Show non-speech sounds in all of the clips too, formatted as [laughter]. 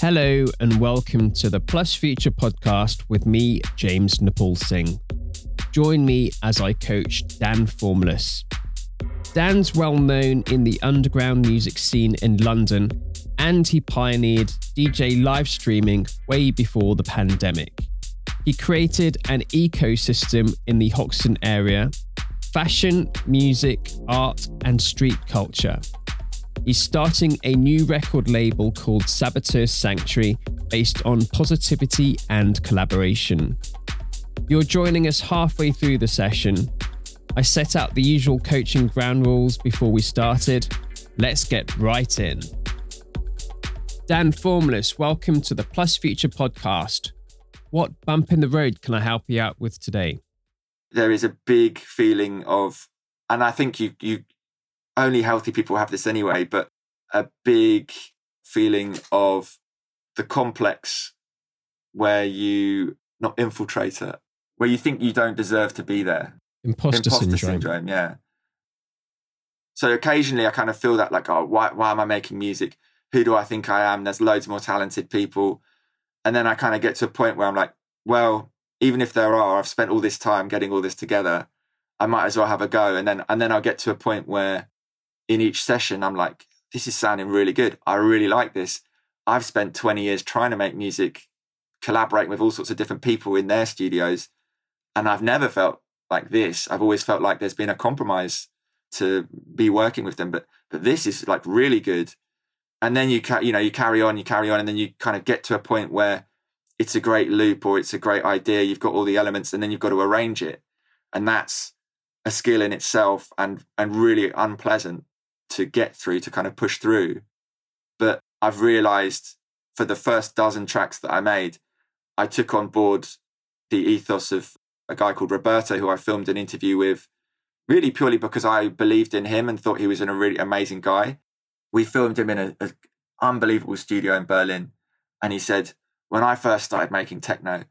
Hello, and welcome to the Plus Future podcast with me, James Nepaulsingh. Join me as I coach Dan Formless. Dan's well known in the underground music scene in London, and he pioneered DJ live streaming way before the pandemic. He created an ecosystem in the Hoxton area fashion, music, art, and street culture. He's starting a new record label called Saboteur Sanctuary based on positivity and collaboration. You're joining us halfway through the session. I set out the usual coaching ground rules before we started. Let's get right in. Dan Formless, welcome to the Plus Future podcast. What bump in the road can I help you out with today? There is a big feeling of, and I think you you only healthy people have this anyway, but a big feeling of the complex where you not infiltrator, where you think you don't deserve to be there. Imposter, Imposter syndrome. syndrome, yeah. So occasionally I kind of feel that like, oh, why why am I making music? Who do I think I am? There's loads more talented people. And then I kind of get to a point where I'm like, well, even if there are, I've spent all this time getting all this together. I might as well have a go. And then and then I'll get to a point where in each session, I'm like, this is sounding really good. I really like this. I've spent 20 years trying to make music, collaborating with all sorts of different people in their studios. And I've never felt like this. I've always felt like there's been a compromise to be working with them. But but this is like really good. And then you ca- you know you carry on, you carry on, and then you kind of get to a point where it's a great loop or it's a great idea. You've got all the elements, and then you've got to arrange it, and that's a skill in itself, and and really unpleasant to get through to kind of push through. But I've realized for the first dozen tracks that I made, I took on board the ethos of a guy called Roberto, who I filmed an interview with, really purely because I believed in him and thought he was a really amazing guy. We filmed him in an unbelievable studio in Berlin. And he said, when I first started making techno,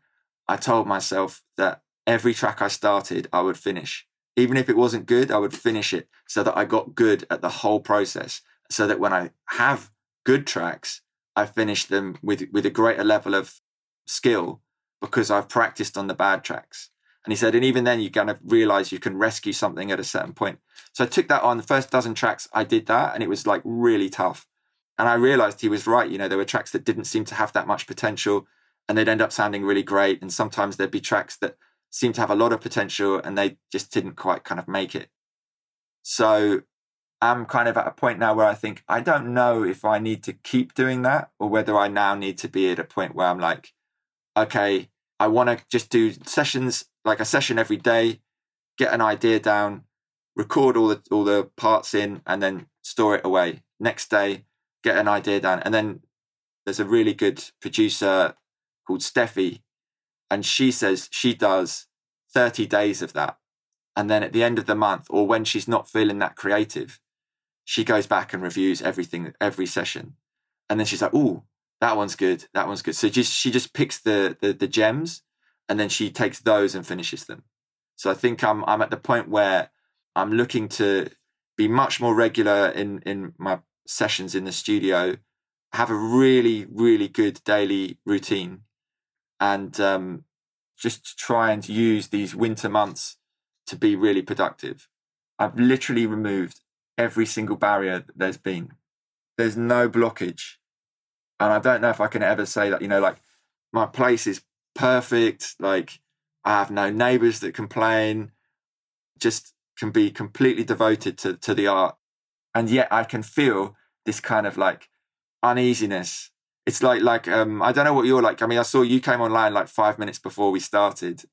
I told myself that every track I started, I would finish. Even if it wasn't good, I would finish it so that I got good at the whole process. So that when I have good tracks, I finish them with, with a greater level of skill because I've practiced on the bad tracks. And he said, and even then, you kind of realize you can rescue something at a certain point. So I took that on the first dozen tracks, I did that, and it was like really tough. And I realized he was right. You know, there were tracks that didn't seem to have that much potential and they'd end up sounding really great. And sometimes there'd be tracks that seemed to have a lot of potential and they just didn't quite kind of make it. So I'm kind of at a point now where I think I don't know if I need to keep doing that or whether I now need to be at a point where I'm like, okay, I want to just do sessions, like a session every day, get an idea down, record all the all the parts in, and then store it away. Next day, get an idea down, and then there's a really good producer called Steffi, and she says she does 30 days of that. And then at the end of the month, or when she's not feeling that creative, she goes back and reviews everything, every session. And then she's like, oh, that one's good, that one's good. So just she just picks the, the the gems and then she takes those and finishes them. So I think I'm I'm at the point where I'm looking to be much more regular in in my sessions in the studio, have a really, really good daily routine and um, just try and use these winter months to be really productive. I've literally removed every single barrier that there's been. There's no blockage. And I don't know if I can ever say that, you know, like my place is perfect. Like I have no neighbors that complain, just can be completely devoted to, to the art. And yet I can feel this kind of like uneasiness it's like like um I don't know what you're like. I mean, I saw you came online like five minutes before we started.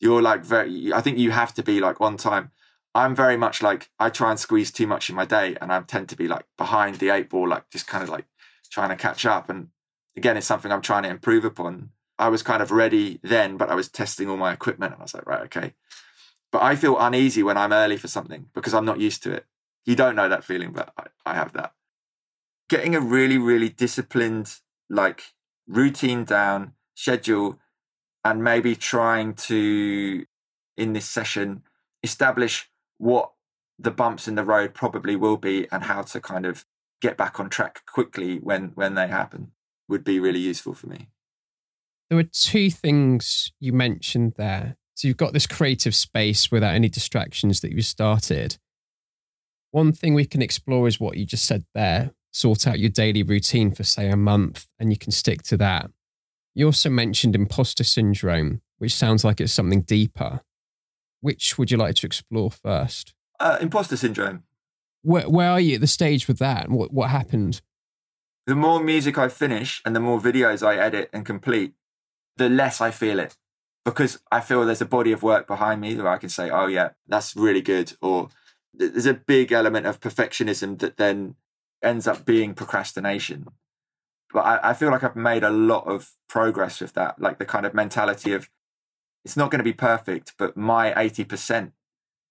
You're like very. I think you have to be like on time. I'm very much like I try and squeeze too much in my day, and I tend to be like behind the eight ball, like just kind of like trying to catch up. And again, it's something I'm trying to improve upon. I was kind of ready then, but I was testing all my equipment, and I was like, right, okay. But I feel uneasy when I'm early for something because I'm not used to it. You don't know that feeling, but I, I have that getting a really, really disciplined, like routine down, schedule, and maybe trying to, in this session, establish what the bumps in the road probably will be and how to kind of get back on track quickly when when they happen. would be really useful for me. There were two things you mentioned there. So you've got this creative space without any distractions that you started. One thing we can explore is what you just said there. Sort out your daily routine for, say, a month, and you can stick to that. You also mentioned imposter syndrome, which sounds like it's something deeper. Which would you like to explore first? Uh, imposter syndrome. Where, where are you at the stage with that? What, what happened? The more music I finish and the more videos I edit and complete, the less I feel it because I feel there's a body of work behind me that I can say, oh, yeah, that's really good. Or there's a big element of perfectionism that then ends up being procrastination. But I, I feel like I've made a lot of progress with that, like the kind of mentality of it's not going to be perfect, but my 80%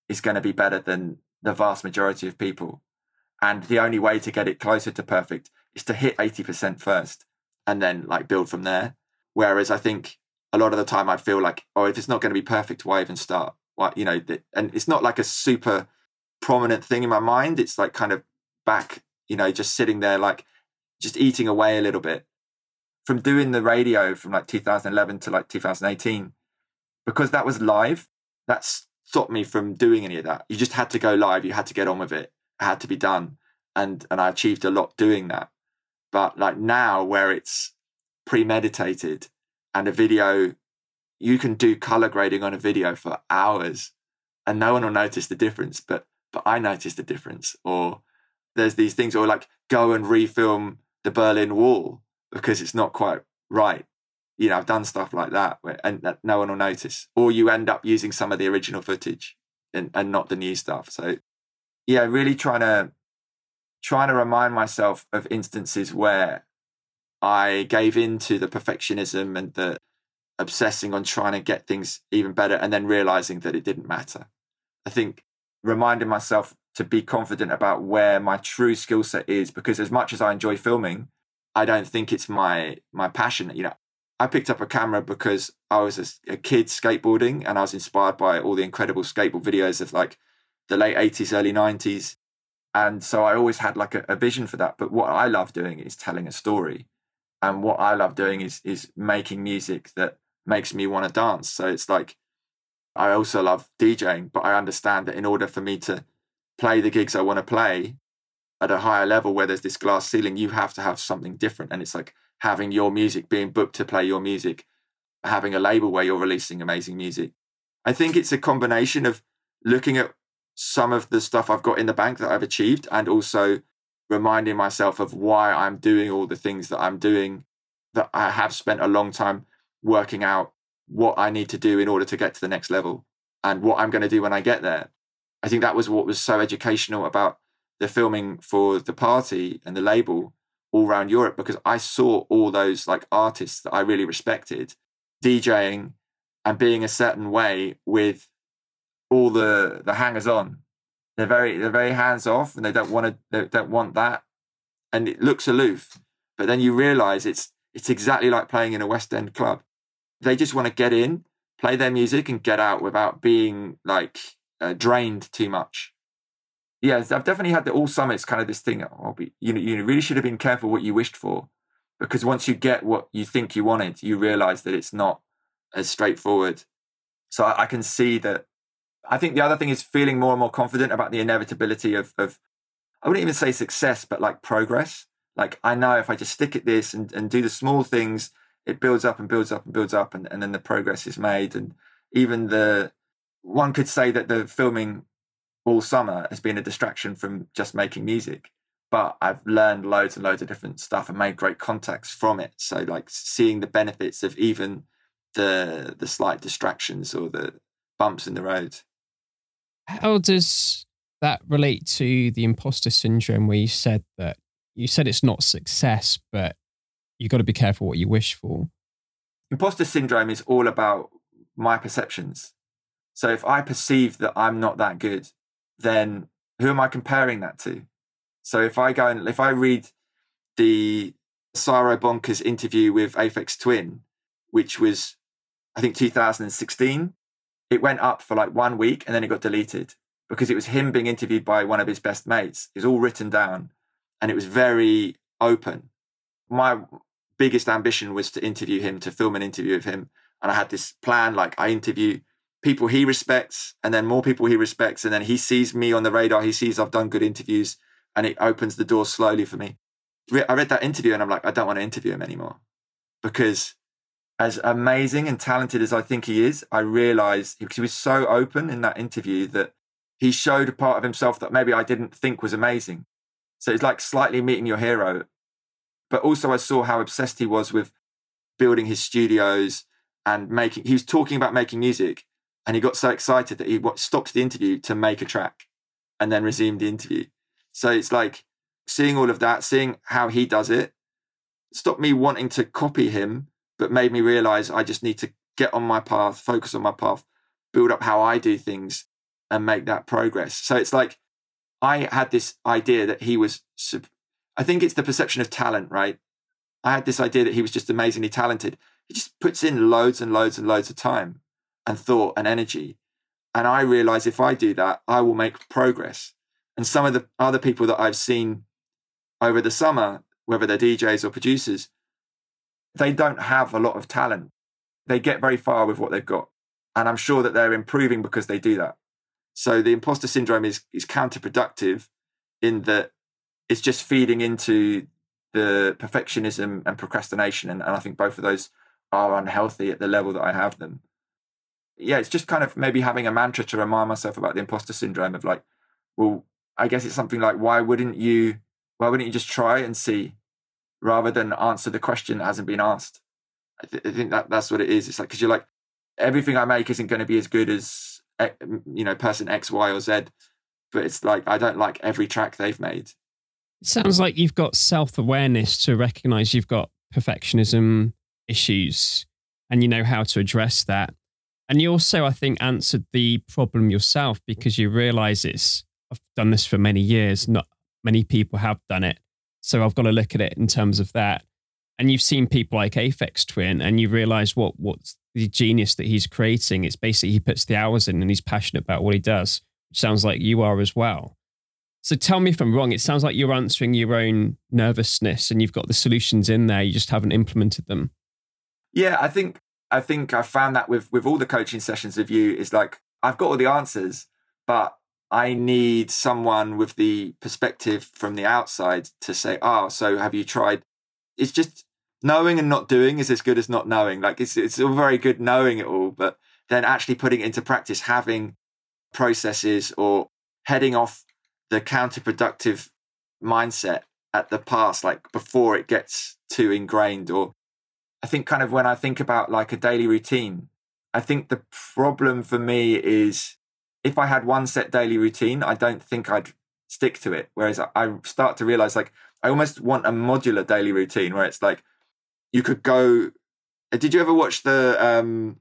is going to be better than the vast majority of people. And the only way to get it closer to perfect is to hit 80% first and then like build from there. Whereas I think a lot of the time I feel like, oh, if it's not going to be perfect, why even start? Why, you know, and it's not like a super prominent thing in my mind. It's like kind of back, you know, just sitting there, like just eating away a little bit. From doing the radio from like 2011 to like 2018, because that was live, that stopped me from doing any of that. You just had to go live. You had to get on with it. It had to be done. And, and I achieved a lot doing that. But like now where it's premeditated and a video, you can do color grading on a video for hours and no one will notice the difference. But but I noticed the difference. Or there's these things, or like go and refilm the Berlin Wall because it's not quite right. You know, I've done stuff like that, where, and that no one will notice. Or you end up using some of the original footage and, and not the new stuff. So, yeah, really trying to trying to remind myself of instances where I gave in to the perfectionism and the obsessing on trying to get things even better, and then realizing that it didn't matter. I think reminding myself to be confident about where my true skill set is because as much as I enjoy filming, I don't think it's my my passion. You know, I picked up a camera because I was a, a kid skateboarding and I was inspired by all the incredible skateboard videos of like the late 80s, early 90s. And so I always had like a, a vision for that. But what I love doing is telling a story. And what I love doing is is making music that makes me want to dance. So it's like I also love DJing, but I understand that in order for me to play the gigs I want to play at a higher level where there's this glass ceiling, you have to have something different. And it's like having your music being booked to play your music, having a label where you're releasing amazing music. I think it's a combination of looking at some of the stuff I've got in the bank that I've achieved and also reminding myself of why I'm doing all the things that I'm doing that I have spent a long time working out what I need to do in order to get to the next level and what I'm going to do when I get there. I think that was what was so educational about the filming for the party and the label all around Europe because I saw all those like artists that I really respected DJing and being a certain way with all the the hangers on. They're very they're very hands off and they don't want to they don't want that. And it looks aloof. But then you realize it's it's exactly like playing in a West End club they just want to get in, play their music, and get out without being like uh, drained too much. Yeah, I've definitely had the all summits kind of this thing. I'll be, you know, you really should have been careful what you wished for, because once you get what you think you wanted, you realize that it's not as straightforward. So I, I can see that. I think the other thing is feeling more and more confident about the inevitability of, of I wouldn't even say success, but like progress. Like I know if I just stick at this and, and do the small things it builds up and builds up and builds up and, and then the progress is made. And even the one could say that the filming all summer has been a distraction from just making music but i've learned loads and loads of different stuff and made great contacts from it. So like seeing the benefits of even the the slight distractions or the bumps in the road. How does that relate to the imposter syndrome where you said that you said it's not success but you've got to be careful what you wish for. Imposter syndrome is all about my perceptions. So if I perceive that I'm not that good, then who am I comparing that to? So if I go and if I read the Saro Bonkers interview with Aphex Twin, which was I think 2016, it went up for like one week and then it got deleted because it was him being interviewed by one of his best mates. It was all written down and it was very open. My biggest ambition was to interview him, to film an interview of him. And I had this plan like I interview people he respects and then more people he respects. And then he sees me on the radar. He sees I've done good interviews and it opens the door slowly for me. I read that interview and I'm like, I don't want to interview him anymore because as amazing and talented as I think he is, I realized because he was so open in that interview that he showed a part of himself that maybe I didn't think was amazing. So it's like slightly meeting your hero. But also, I saw how obsessed he was with building his studios and making, he was talking about making music. And he got so excited that he stopped the interview to make a track and then resumed the interview. So it's like seeing all of that, seeing how he does it, stopped me wanting to copy him, but made me realize I just need to get on my path, focus on my path, build up how I do things and make that progress. So it's like I had this idea that he was, I think it's the perception of talent, right? I had this idea that he was just amazingly talented. He just puts in loads and loads and loads of time and thought and energy. And I realize if I do that, I will make progress. And some of the other people that I've seen over the summer, whether they're DJs or producers, they don't have a lot of talent. They get very far with what they've got. And I'm sure that they're improving because they do that. So the imposter syndrome is is counterproductive in that it's just feeding into the perfectionism and procrastination. And, and I think both of those are unhealthy at the level that I have them. Yeah, it's just kind of maybe having a mantra to remind myself about the imposter syndrome of like, well, I guess it's something like, why wouldn't you, why wouldn't you just try and see rather than answer the question that hasn't been asked? I, th- I think that that's what it is. It's like, cause you're like, everything I make isn't going to be as good as you know person X, Y, or Z. But it's like I don't like every track they've made. Sounds like you've got self awareness to recognize you've got perfectionism issues, and you know how to address that. And you also, I think, answered the problem yourself because you realize it's. I've done this for many years. Not many people have done it, so I've got to look at it in terms of that. And you've seen people like Aphex Twin, and you realize what what's the genius that he's creating. It's basically he puts the hours in and he's passionate about what he does, which sounds like you are as well. So tell me if I'm wrong. It sounds like you're answering your own nervousness and you've got the solutions in there. You just haven't implemented them. Yeah, I think I think I found that with with all the coaching sessions with you is like I've got all the answers, but I need someone with the perspective from the outside to say, "Oh, so have you tried?" It's just knowing and not doing is as good as not knowing. Like it's it's all very good knowing it all, but then actually putting it into practice, having processes or heading off the counterproductive mindset at the past, like before it gets too ingrained. Or I think kind of when I think about like a daily routine, I think the problem for me is if I had one set daily routine, I don't think I'd stick to it. Whereas I start to realize like I almost want a modular daily routine where it's like you could go. Uh, did you ever watch the um,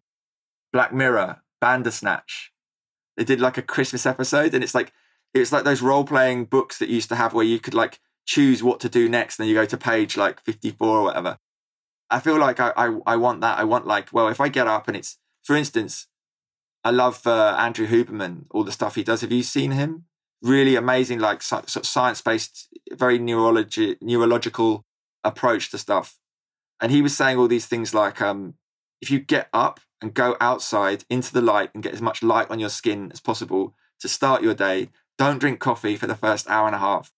Black Mirror Bandersnatch? They did like a Christmas episode, and it's like it's like those role playing books that you used to have where you could like choose what to do next, and then you go to page like fifty four or whatever. I feel like I, I, I want that. I want like well, if I get up and it's for instance, I love uh, Andrew Huberman, all the stuff he does. Have you seen him? Really amazing, like sort of science based, very neurology neurological approach to stuff. And he was saying all these things like, um, if you get up and go outside into the light and get as much light on your skin as possible to start your day, don't drink coffee for the first hour and a half.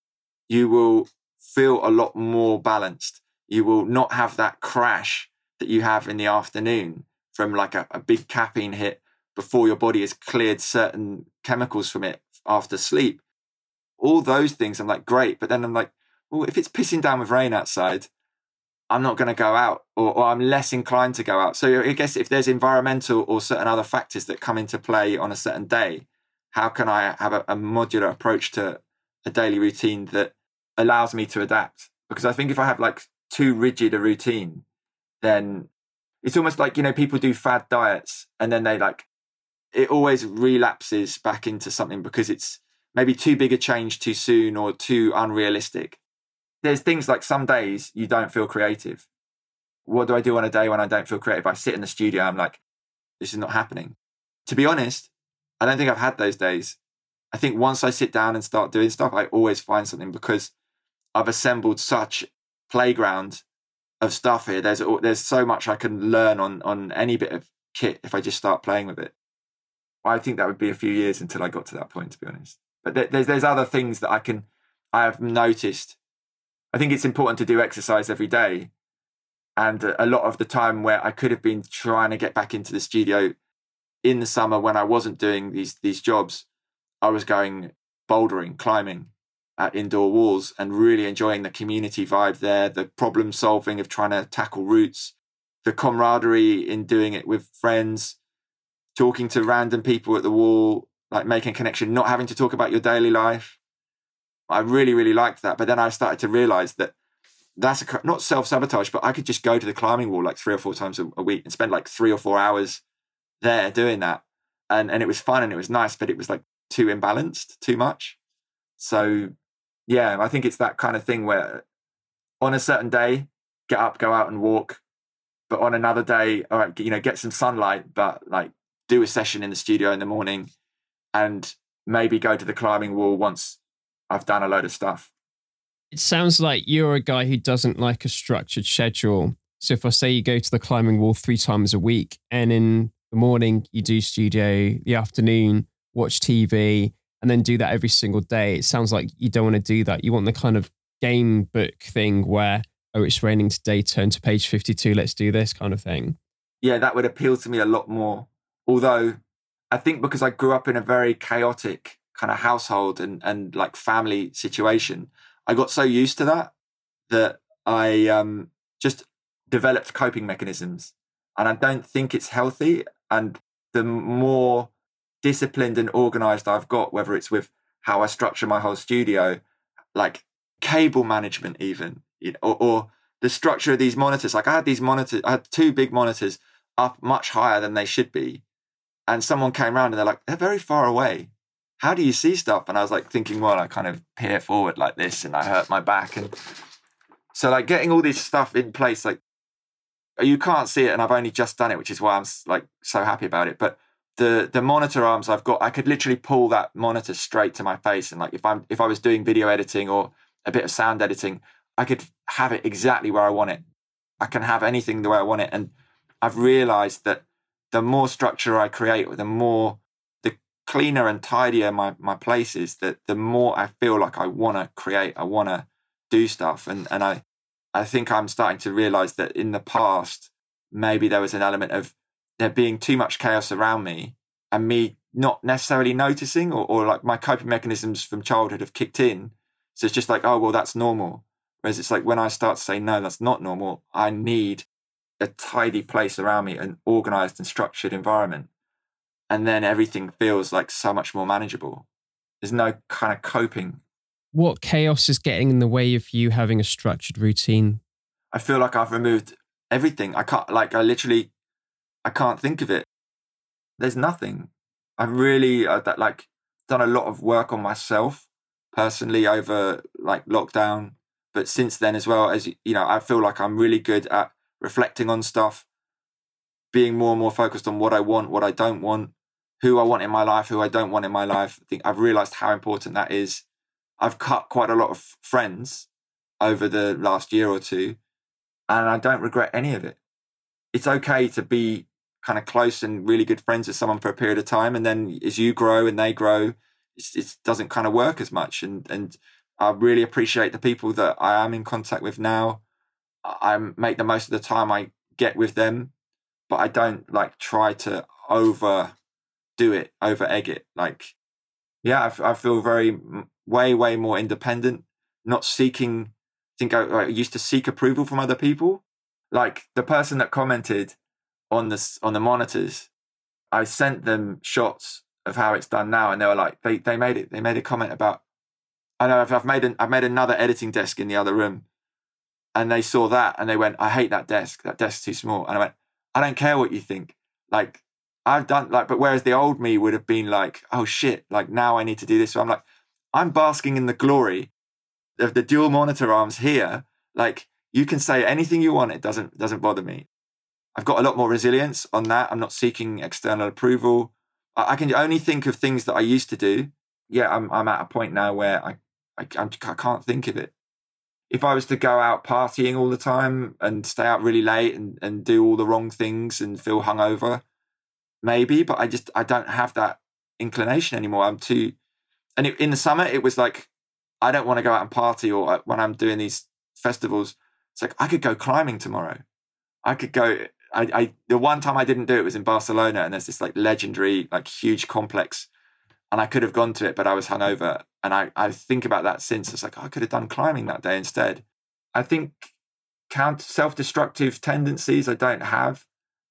You will feel a lot more balanced. You will not have that crash that you have in the afternoon from like a, a big caffeine hit before your body has cleared certain chemicals from it after sleep. All those things, I'm like, great. But then I'm like, well, if it's pissing down with rain outside, I'm not going to go out or, or, I'm less inclined to go out. So I guess if there's environmental or certain other factors that come into play on a certain day, how can I have a, a modular approach to a daily routine that allows me to adapt? Because I think if I have like too rigid a routine, then it's almost like, you know, people do fad diets and then they like, it always relapses back into something because it's maybe too big a change too soon or too unrealistic there's things like some days you don't feel creative. What do I do on a day when I don't feel creative? I sit in the studio, I'm like, this is not happening. To be honest, I don't think I've had those days. I think once I sit down and start doing stuff, I always find something because I've assembled such playground of stuff here. There's there's so much I can learn on on any bit of kit if I just start playing with it. I think that would be a few years until I got to that point, to be honest. But there's there's other things that I can I have noticed. I think it's important to do exercise every day, and a lot of the time where I could have been trying to get back into the studio in the summer when I wasn't doing these these jobs, I was going bouldering, climbing at indoor walls, and really enjoying the community vibe there, the problem solving of trying to tackle routes, the camaraderie in doing it with friends, talking to random people at the wall, like making connection, not having to talk about your daily life. I really, really liked that. But then I started to realize that that's a, not self sabotage, but I could just go to the climbing wall like three or four times a, a week and spend like three or four hours there doing that. And, and it was fun and it was nice, but it was like too imbalanced, too much. So, yeah, I think it's that kind of thing where on a certain day, get up, go out and walk. But on another day, all right, you know, get some sunlight, but like do a session in the studio in the morning and maybe go to the climbing wall once I've done a load of stuff. It sounds like you're a guy who doesn't like a structured schedule. So if I say you go to the climbing wall three times a week and in the morning you do studio, the afternoon watch TV, and then do that every single day, it sounds like you don't want to do that. You want the kind of game book thing where, oh, it's raining today, turn to page 52, let's do this kind of thing. Yeah, that would appeal to me a lot more. Although I think because I grew up in a very chaotic kind of household and, and like family situation, I got so used to that that I um, just developed coping mechanisms. And I don't think it's healthy. And the more disciplined and organized I've got, whether it's with how I structure my whole studio, like cable management, even, you know, or, or the structure of these monitors. Like I had these monitors, I had two big monitors up much higher than they should be and someone came around and they're like, they're very far away. How do you see stuff? And I was like thinking, well, I kind of peer forward like this and I hurt my back. And so like getting all this stuff in place, like you can't see it. And I've only just done it, which is why I'm like so happy about it. But the, the monitor arms I've got, I could literally pull that monitor straight to my face. And like if I'm, if I was doing video editing or a bit of sound editing, I could have it exactly where I want it. I can have anything the way I want it. And I've realized that the more structure I create, the more the cleaner and tidier my, my place is, that the more I feel like I want to create, I want to do stuff. And, and I, I think I'm starting to realize that in the past, maybe there was an element of there being too much chaos around me and me not necessarily noticing or, or like my coping mechanisms from childhood have kicked in. So it's just like, oh, well, that's normal. Whereas it's like when I start to say, no, that's not normal, I need a tidy place around me, an organized and structured environment. And then everything feels like so much more manageable. There's no kind of coping. What chaos is getting in the way of you having a structured routine? I feel like I've removed everything. I can't, like, I literally, I can't think of it. There's nothing. I've really, uh, that, like, done a lot of work on myself personally over like lockdown. But since then, as well as, you know, I feel like I'm really good at reflecting on stuff, being more and more focused on what I want, what I don't want, who I want in my life, who I don't want in my life. I think I've realized how important that is. I've cut quite a lot of friends over the last year or two, and I don't regret any of it. It's okay to be kind of close and really good friends with someone for a period of time, and then as you grow and they grow, it doesn't kind of work as much. And and I really appreciate the people that I am in contact with now. I make the most of the time I get with them, but I don't like try to over do it, over egg it. Like, yeah, I, I feel very way, way more independent, not seeking. I think I, I used to seek approval from other people. Like the person that commented on the on the monitors, I sent them shots of how it's done now, and they were like, they they made it. They made a comment about. I know I've, I've made an, I've made another editing desk in the other room, and they saw that and they went, I hate that desk. That desk's too small. And I went, I don't care what you think. Like, I've done like, but whereas the old me would have been like, oh shit, like now I need to do this. So I'm like, I'm basking in the glory of the dual monitor arms here. Like, you can say anything you want. It doesn't doesn't bother me. I've got a lot more resilience on that. I'm not seeking external approval. I, I can only think of things that I used to do. Yeah, I'm I'm at a point now where I I, I can't think of it if I was to go out partying all the time and stay out really late and, and do all the wrong things and feel hungover, maybe, but I just I don't have that inclination anymore. I'm too and it, in the summer it was like I don't want to go out and party or uh, when I'm doing these festivals, it's like I could go climbing tomorrow. I could go I, I the one time I didn't do it was in Barcelona and there's this like legendary, like huge complex and I could have gone to it, but I was hungover. And I, I think about that since. It's like, oh, I could have done climbing that day instead. I think count self-destructive tendencies I don't have,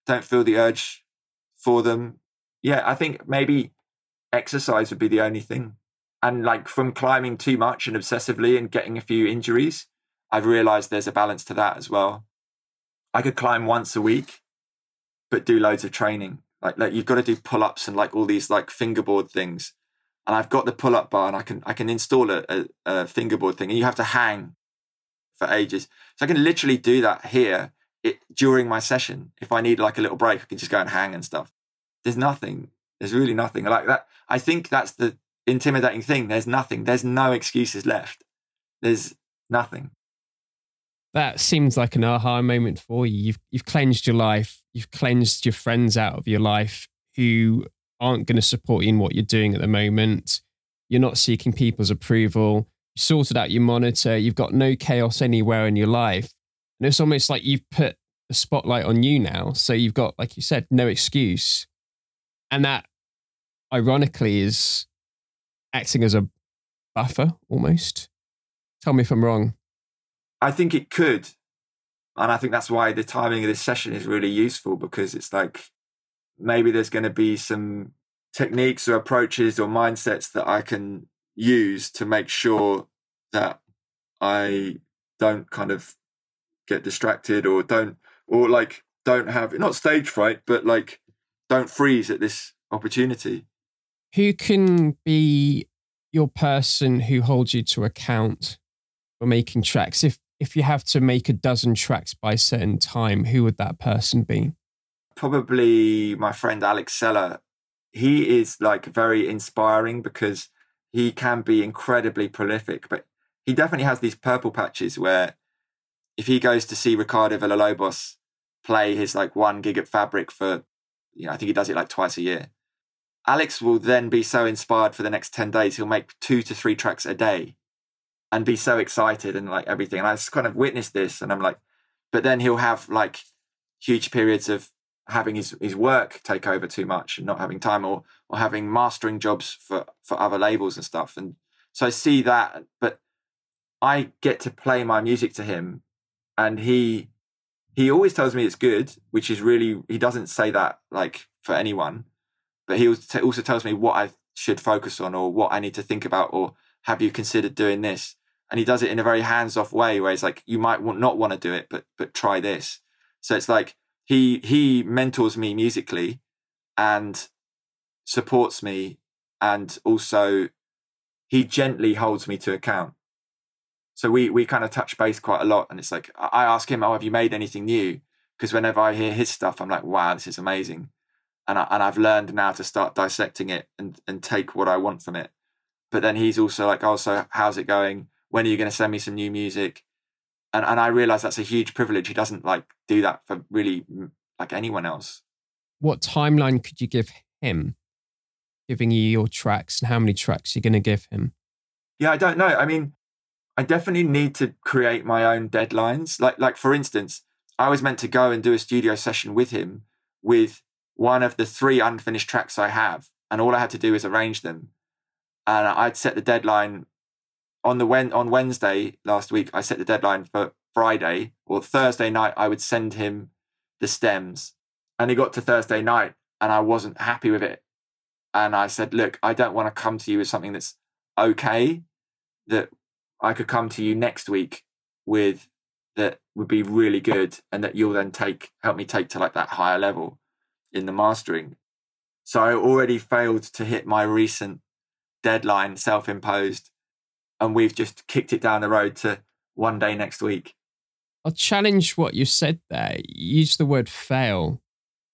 don't feel the urge for them. Yeah, I think maybe exercise would be the only thing. And like from climbing too much and obsessively and getting a few injuries, I've realized there's a balance to that as well. I could climb once a week, but do loads of training. Like, like you've got to do pull-ups and like all these like fingerboard things. And i've got the pull-up bar and i can i can install a, a, a fingerboard thing and you have to hang for ages. So i can literally do that here it, during my session. If i need like a little break i can just go and hang and stuff. There's nothing. There's really nothing. Like that i think that's the intimidating thing there's nothing there's no excuses left there's nothing that seems like an aha moment for you. You've you've cleansed your life. You've cleansed your friends out of your life who aren't going to support you in what you're doing at the moment. You're not seeking people's approval. You sorted out your monitor. You've got no chaos anywhere in your life. And it's almost like you've put the spotlight on you now. So you've got, like you said, no excuse. And that, ironically, is acting as a buffer almost. Tell me if I'm wrong. I think it could. And I think that's why the timing of this session is really useful because it's like maybe there's going to be some techniques or approaches or mindsets that I can use to make sure that I don't kind of get distracted or don't or like don't have not stage fright but like don't freeze at this opportunity who can be your person who holds you to account for making tracks if if you have to make a dozen tracks by a certain time, who would that person be? Probably my friend Alex Seller. He is like very inspiring because he can be incredibly prolific, but he definitely has these purple patches where if he goes to see Ricardo Villalobos play his like one gig at Fabric for, you know, I think he does it like twice a year. Alex will then be so inspired for the next 10 days, he'll make two to three tracks a day and be so excited and like everything. And I just kind of witnessed this and I'm like, but then he'll have like huge periods of having his, his work take over too much and not having time or or having mastering jobs for for other labels and stuff. And so I see that, but I get to play my music to him and he he always tells me it's good, which is really he doesn't say that like for anyone, but he also tells me what I should focus on or what I need to think about or have you considered doing this? And he does it in a very hands off way where he's like, you might not want to do it, but but try this. So it's like he he mentors me musically and supports me and also he gently holds me to account. So we we kind of touch base quite a lot and it's like I ask him, Oh, have you made anything new? Because whenever I hear his stuff, I'm like, wow, this is amazing. And I, and I've learned now to start dissecting it and, and take what I want from it but then he's also like, oh, so how's it going? When are you going to send me some new music? And and I realize that's a huge privilege. He doesn't like do that for really like anyone else. What timeline could you give him, giving you your tracks, and how many tracks you're going to give him? Yeah, I don't know. I mean, I definitely need to create my own deadlines. Like like for instance, I was meant to go and do a studio session with him with one of the three unfinished tracks I have, and all I had to do is arrange them and I'd set the deadline on the when on Wednesday last week. I set the deadline for Friday or Thursday night. I would send him the stems, and he got to Thursday night, and I wasn't happy with it. And I said, "Look, I don't want to come to you with something that's okay. That I could come to you next week with that would be really good, and that you'll then take help me take to like that higher level in the mastering." So I already failed to hit my recent deadline self imposed. And we've just kicked it down the road to one day next week. I'll challenge what you said there. You use the word fail.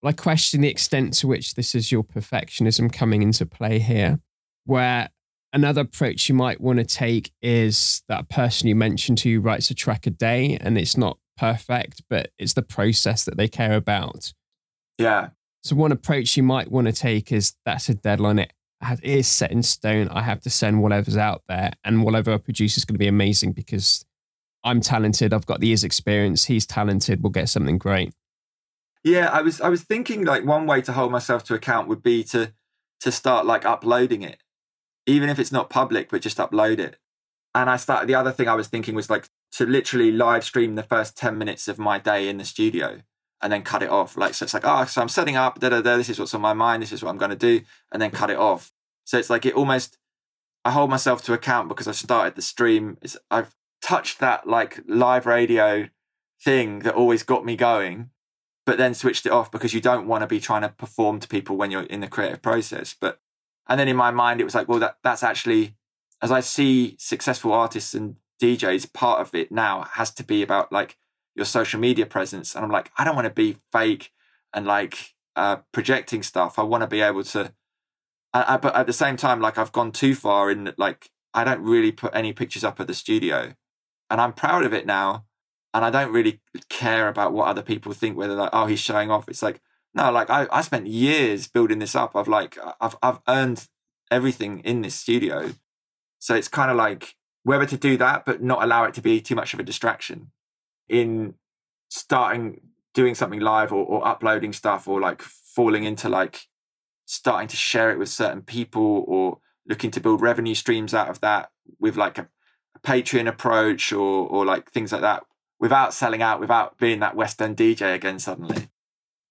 I question the extent to which this is your perfectionism coming into play here, where another approach you might want to take is that person you mentioned who writes a track a day and it's not perfect, but it's the process that they care about. Yeah. So one approach you might want to take is that's a deadline. It is set in stone. I have to send whatever's out there, and whatever I produce is going to be amazing because I'm talented. I've got the years experience. He's talented. We'll get something great. Yeah, I was I was thinking like one way to hold myself to account would be to to start like uploading it, even if it's not public, but just upload it. And I started the other thing I was thinking was like to literally live stream the first ten minutes of my day in the studio and then cut it off. Like so, it's like oh, so I'm setting up. Da da da. This is what's on my mind. This is what I'm going to do, and then cut it off. So it's like it almost. I hold myself to account because I've started the stream. It's, I've touched that like live radio thing that always got me going but then switched it off because you don't want to be trying to perform to people when you're in the creative process. But and then in my mind it was like, well, that that's actually as I see successful artists and DJs, part of it now has to be about like your social media presence. And I'm like, I don't want to be fake and like uh, projecting stuff. I want to be able to. I, I, but at the same time, like I've gone too far in like I don't really put any pictures up at the studio, and I'm proud of it now and I don't really care about what other people think. Whether like, oh, he's showing off. It's like no, like I, I spent years building this up. I've like I've I've earned everything in this studio, so it's kind of like whether to do that, but not allow it to be too much of a distraction. In starting doing something live or, or uploading stuff or like falling into like starting to share it with certain people or looking to build revenue streams out of that with like a, a Patreon approach or or like things like that without selling out, without being that West End DJ again suddenly.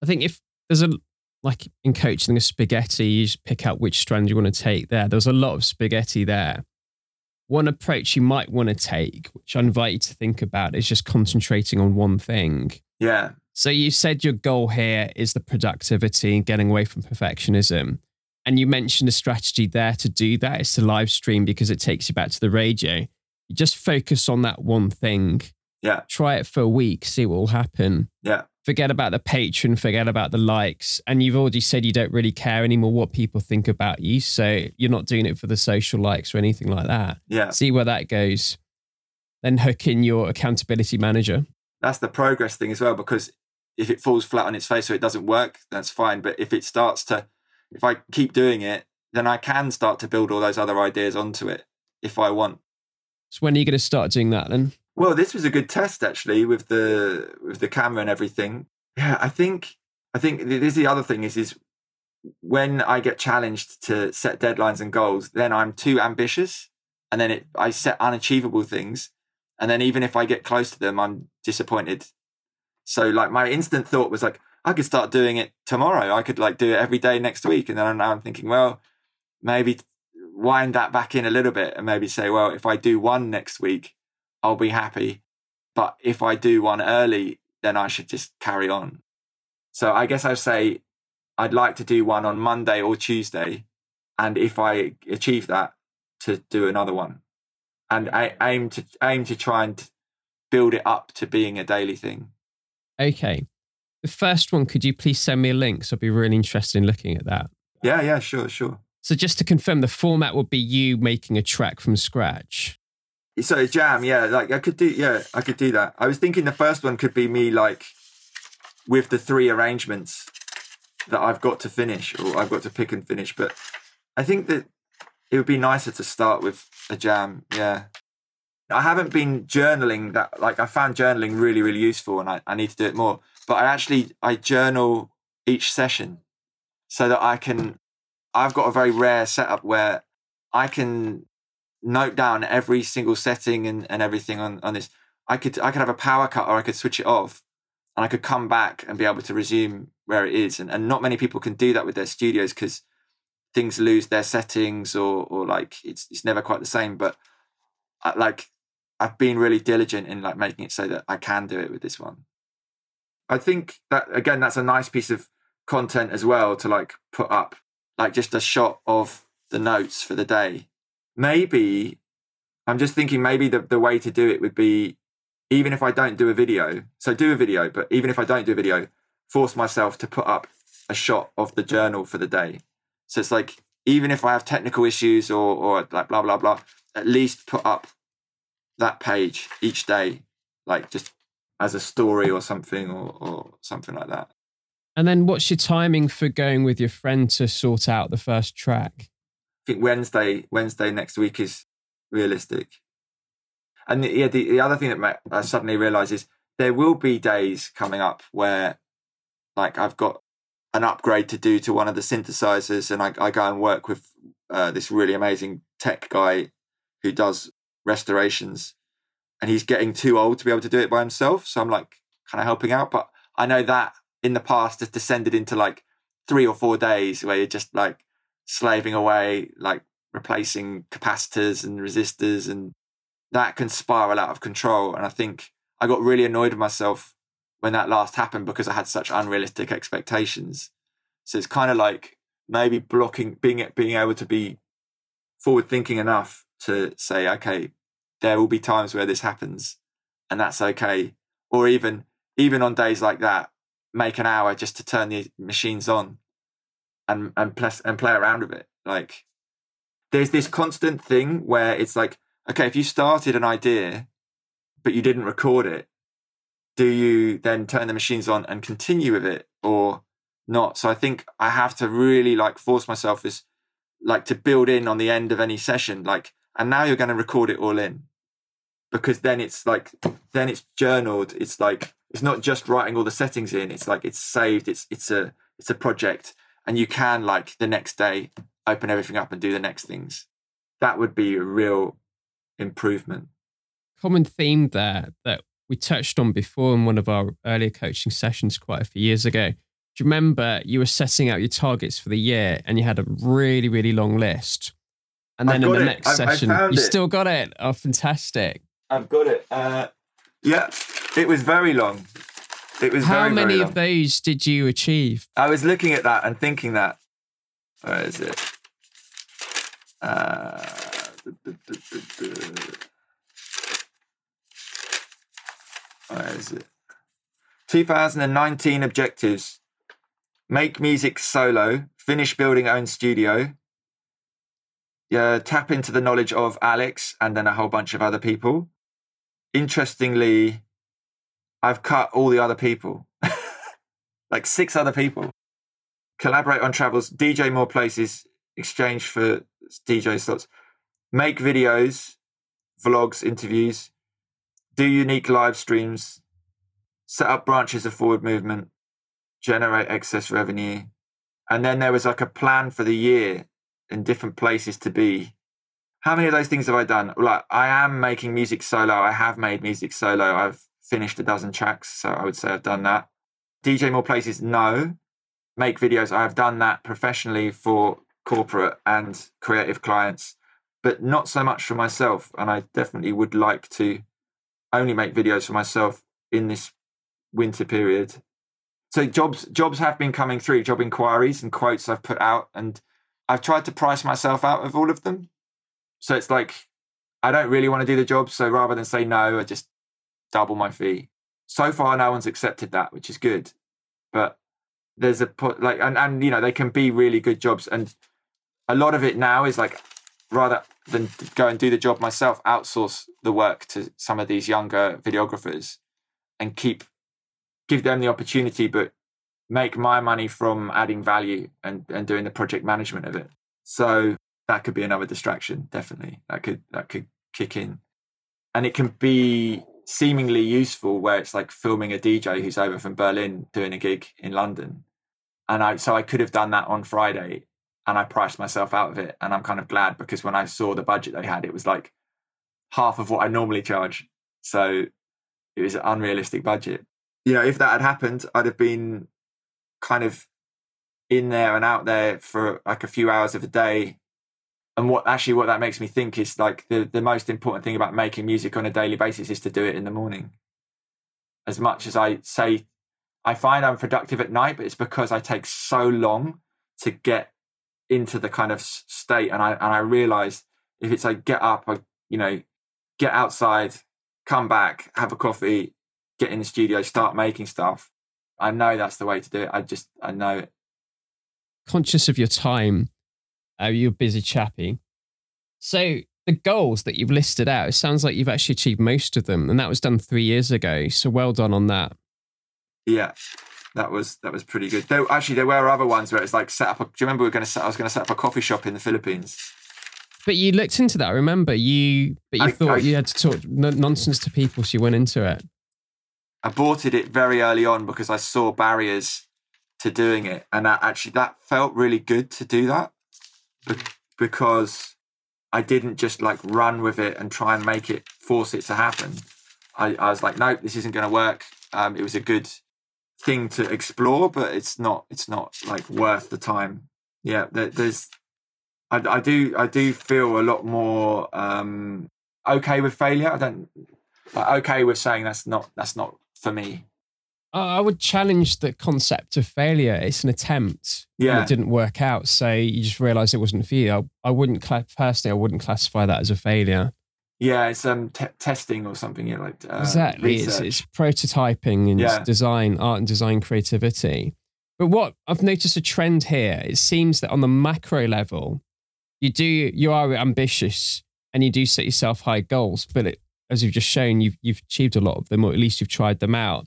I think if there's a like in coaching a spaghetti, you just pick out which strand you want to take there. There's a lot of spaghetti there. One approach you might want to take, which I invite you to think about, is just concentrating on one thing. Yeah. So you said your goal here is the productivity and getting away from perfectionism. And you mentioned a strategy there to do that is to live stream because it takes you back to the radio. You just focus on that one thing yeah. Try it for a week, see what will happen. Yeah. Forget about the Patreon, forget about the likes. And you've already said you don't really care anymore what people think about you. So you're not doing it for the social likes or anything like that. Yeah. See where that goes. Then hook in your accountability manager. That's the progress thing as well, because if it falls flat on its face or it doesn't work, that's fine. But if it starts to, if I keep doing it, then I can start to build all those other ideas onto it if I want. So when are you going to start doing that then? Well, this was a good test actually with the with the camera and everything. Yeah, I think I think this is the other thing is is when I get challenged to set deadlines and goals, then I'm too ambitious, and then it, I set unachievable things, and then even if I get close to them, I'm disappointed. So like my instant thought was like I could start doing it tomorrow. I could like do it every day next week, and then now I'm thinking, well, maybe wind that back in a little bit and maybe say, well, if I do one next week, I'll be happy. But if I do one early, then I should just carry on. So I guess I'd say I'd like to do one on Monday or Tuesday. And if I achieve that, to do another one. And I aim to aim to try and build it up to being a daily thing. Okay. The first one, could you please send me a link? So I'd be really interested in looking at that. Yeah, yeah, sure, sure. So just to confirm, the format would be you making a track from scratch. So jam, yeah, like I could do, yeah, I could do that. I was thinking the first one could be me like with the three arrangements that I've got to finish or I've got to pick and finish. But I think that it would be nicer to start with a jam. Yeah. I haven't been journaling that, like, I found journaling really, really useful and I, I need to do it more. But I actually, I journal each session so that I can, I've got a very rare setup where I can note down every single setting and, and everything on, on this. I could I could have a power cut or I could switch it off and I could come back and be able to resume where it is. And, and not many people can do that with their studios because things lose their settings or or like it's it's never quite the same. But I, like I've been really diligent in like making it so that I can do it with this one. I think that again that's a nice piece of content as well to like put up like just a shot of the notes for the day maybe I'm just thinking maybe the, the way to do it would be even if I don't do a video, so do a video, but even if I don't do a video, force myself to put up a shot of the journal for the day. So it's like even if I have technical issues or or like blah blah blah, at least put up that page each day, like just as a story or something or or something like that. And then what's your timing for going with your friend to sort out the first track? Think Wednesday Wednesday next week is realistic. And the, yeah, the, the other thing that I suddenly realised is there will be days coming up where, like, I've got an upgrade to do to one of the synthesizers, and I, I go and work with uh, this really amazing tech guy who does restorations, and he's getting too old to be able to do it by himself. So I'm like kind of helping out, but I know that in the past has descended into like three or four days where you're just like slaving away, like replacing capacitors and resistors, and that can spiral out of control. And I think I got really annoyed with myself when that last happened because I had such unrealistic expectations. So it's kind of like maybe blocking, being being able to be forward thinking enough to say, okay, there will be times where this happens, and that's okay. Or even even on days like that, make an hour just to turn the machines on and and plus and play around with it. Like there's this constant thing where it's like, okay, if you started an idea but you didn't record it, do you then turn the machines on and continue with it or not? So I think I have to really like force myself this like to build in on the end of any session, like, and now you're going to record it all in because then it's like, then it's journaled. It's like, it's not just writing all the settings in. It's like, it's saved. It's, it's a, it's a project and you can like the next day open everything up and do the next things. That would be a real improvement. Common theme there that we touched on before in one of our earlier coaching sessions quite a few years ago. Do you remember you were setting out your targets for the year and you had a really, really long list? And then in the it. next I, session, I you it. still got it. Oh, fantastic. I've got it. Uh, yeah, it was very long. It was How very, many very of those did you achieve? I was looking at that and thinking that. Where is it? Uh, where is it? 2019 objectives. Make music solo. Finish building own studio. Yeah, tap into the knowledge of Alex and then a whole bunch of other people. Interestingly, I've cut all the other people, [laughs] like six other people. Collaborate on travels, DJ more places, exchange for DJ slots, make videos, vlogs, interviews, do unique live streams, set up branches of forward movement, generate excess revenue. And then there was like a plan for the year in different places to be. How many of those things have I done? Like, I am making music solo. I have made music solo. I've finished a dozen tracks. So I would say I've done that. DJ more places, no. Make videos. I have done that professionally for corporate and creative clients, but not so much for myself. And I definitely would like to only make videos for myself in this winter period. So jobs jobs have been coming through, job inquiries and quotes I've put out, and I've tried to price myself out of all of them. So it's like I don't really want to do the job. So rather than say no, I just double my fee. So far, no one's accepted that, which is good. But there's a like and, and you know they can be really good jobs, and a lot of it now is like rather than go and do the job myself, outsource the work to some of these younger videographers and keep give them the opportunity, but make my money from adding value and, and doing the project management of it. So that could be another distraction, definitely. That could that could kick in. And it can be seemingly useful where it's like filming a DJ who's over from Berlin doing a gig in London. And I so I could have done that on Friday and I priced myself out of it. And I'm kind of glad because when I saw the budget they had, it was like half of what I normally charge. So it was an unrealistic budget. You know, if that had happened, I'd have been kind of in there and out there for like a few hours of a day. And what actually what that makes me think is like the, the most important thing about making music on a daily basis is to do it in the morning. As much as I say I find I'm productive at night, but it's because I take so long to get into the kind of state and I and I realize if it's like get up, I you know, get outside, come back, have a coffee, get in the studio, start making stuff. I know that's the way to do it. I just I know it. Conscious of your time, Uh, you're a busy chappy. So the goals that you've listed out, it sounds like you've actually achieved most of them, and that was done three years ago. So well done on that. Yeah, that was that was pretty good. Though actually, there were other ones where it's like set up. A, do you remember we are going to set? I was going to set up a coffee shop in the Philippines. But you looked into that. Remember you? But you I- thought I- you had to talk n- nonsense to people, so you went into it. I aborted it very early on because I saw barriers to doing it, and that actually that felt really good to do that be- because I didn't just like run with it and try and make it force it to happen. I, I was like, no, this isn't going to work. Um, it was a good thing to explore, but it's not. It's not like worth the time. Yeah, there, there's. I, I do. I do feel a lot more um, okay with failure. I don't. Like, okay with saying that's not. That's not for me. I I would challenge the concept of failure. It's an attempt. and Yeah. it didn't work out, so you just realised it wasn't for you. I, I wouldn't cla- personally. I wouldn't classify that as a failure. Yeah, it's um te- testing or something. Yeah, like uh, exactly. It's, it's prototyping and Yeah. design, art and design creativity. But what I've noticed a trend here, it seems that on the macro level, you do you are ambitious and you do set yourself high goals, but it, as you've just shown, you've you've achieved a lot of them, or at least you've tried them out.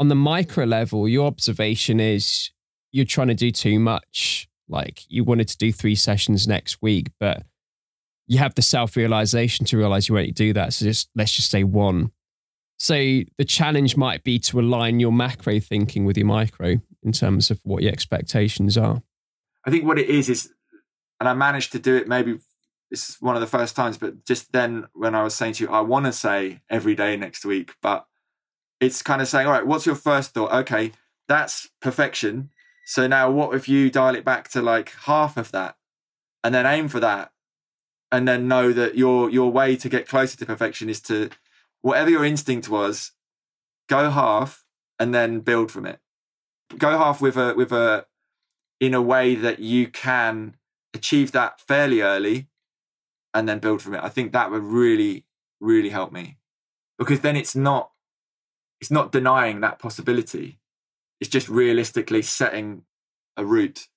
On the micro level, your observation is you're trying to do too much. Like you wanted to do three sessions next week, but you have the self realization to realize you won't do that. So just let's just say one. So the challenge might be to align your macro thinking with your micro in terms of what your expectations are. I think what it is is, and I managed to do it. Maybe this is one of the first times, but just then when I was saying to you, I want to say every day next week, but it's kind of saying, all right, what's your first thought? Okay, that's perfection. So now, what if you dial it back to like half of that, and then aim for that, and then know that your your way to get closer to perfection is to whatever your instinct was, go half and then build from it. Go half with a with a in a way that you can achieve that fairly early and then build from it. I think that would really, really help me. Because then it's not it's not denying that possibility. It's just realistically setting a route.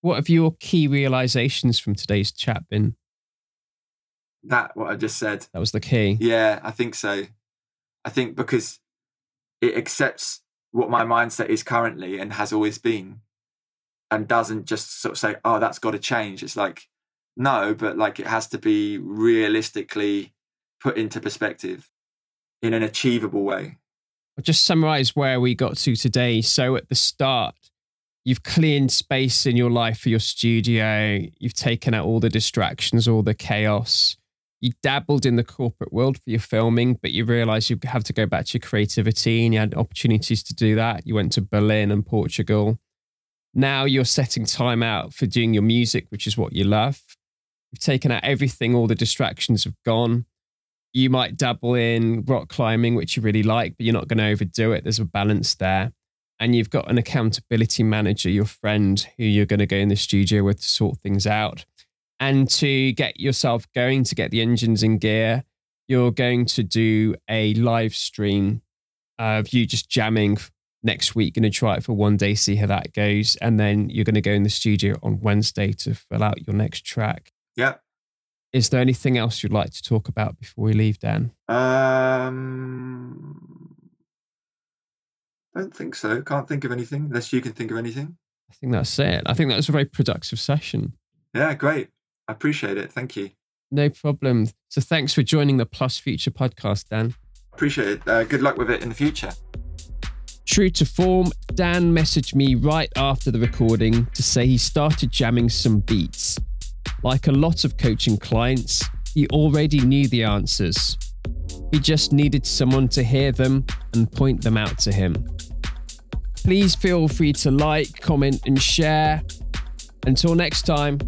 What have your key realizations from today's chat been? That what I just said. That was the key. Yeah, I think so. I think because it accepts what my mindset is currently and has always been and doesn't just sort of say, oh, that's got to change. It's like, no, but like it has to be realistically put into perspective in an achievable way. I'll just summarize where we got to today. So at the start, you've cleaned space in your life for your studio. You've taken out all the distractions, all the chaos. You dabbled in the corporate world for your filming, but you realized you have to go back to your creativity and you had opportunities to do that. You went to Berlin and Portugal. Now you're setting time out for doing your music, which is what you love. You've taken out everything, all the distractions have gone you might dabble in rock climbing, which you really like, but you're not going to overdo it. There's a balance there. And you've got an accountability manager, your friend, who you're going to go in the studio with to sort things out. And to get yourself going, to get the engines in gear, you're going to do a live stream of you just jamming next week. Going to try it for one day, see how that goes. And then you're going to go in the studio on Wednesday to fill out your next track. Yeah. Is there anything else you'd like to talk about before we leave, Dan? Um, don't think so. Can't think of anything unless you can think of anything. I think that's it. I think that was a very productive session. Yeah, great. I appreciate it. Thank you. No problem. So thanks for joining the Plus Future podcast, Dan. Appreciate it. Uh, good luck with it in the future. True to form, Dan messaged me right after the recording to say he started jamming some beats. Like a lot of coaching clients, he already knew the answers. He just needed someone to hear them and point them out to him. Please feel free to like, comment, and share. Until next time,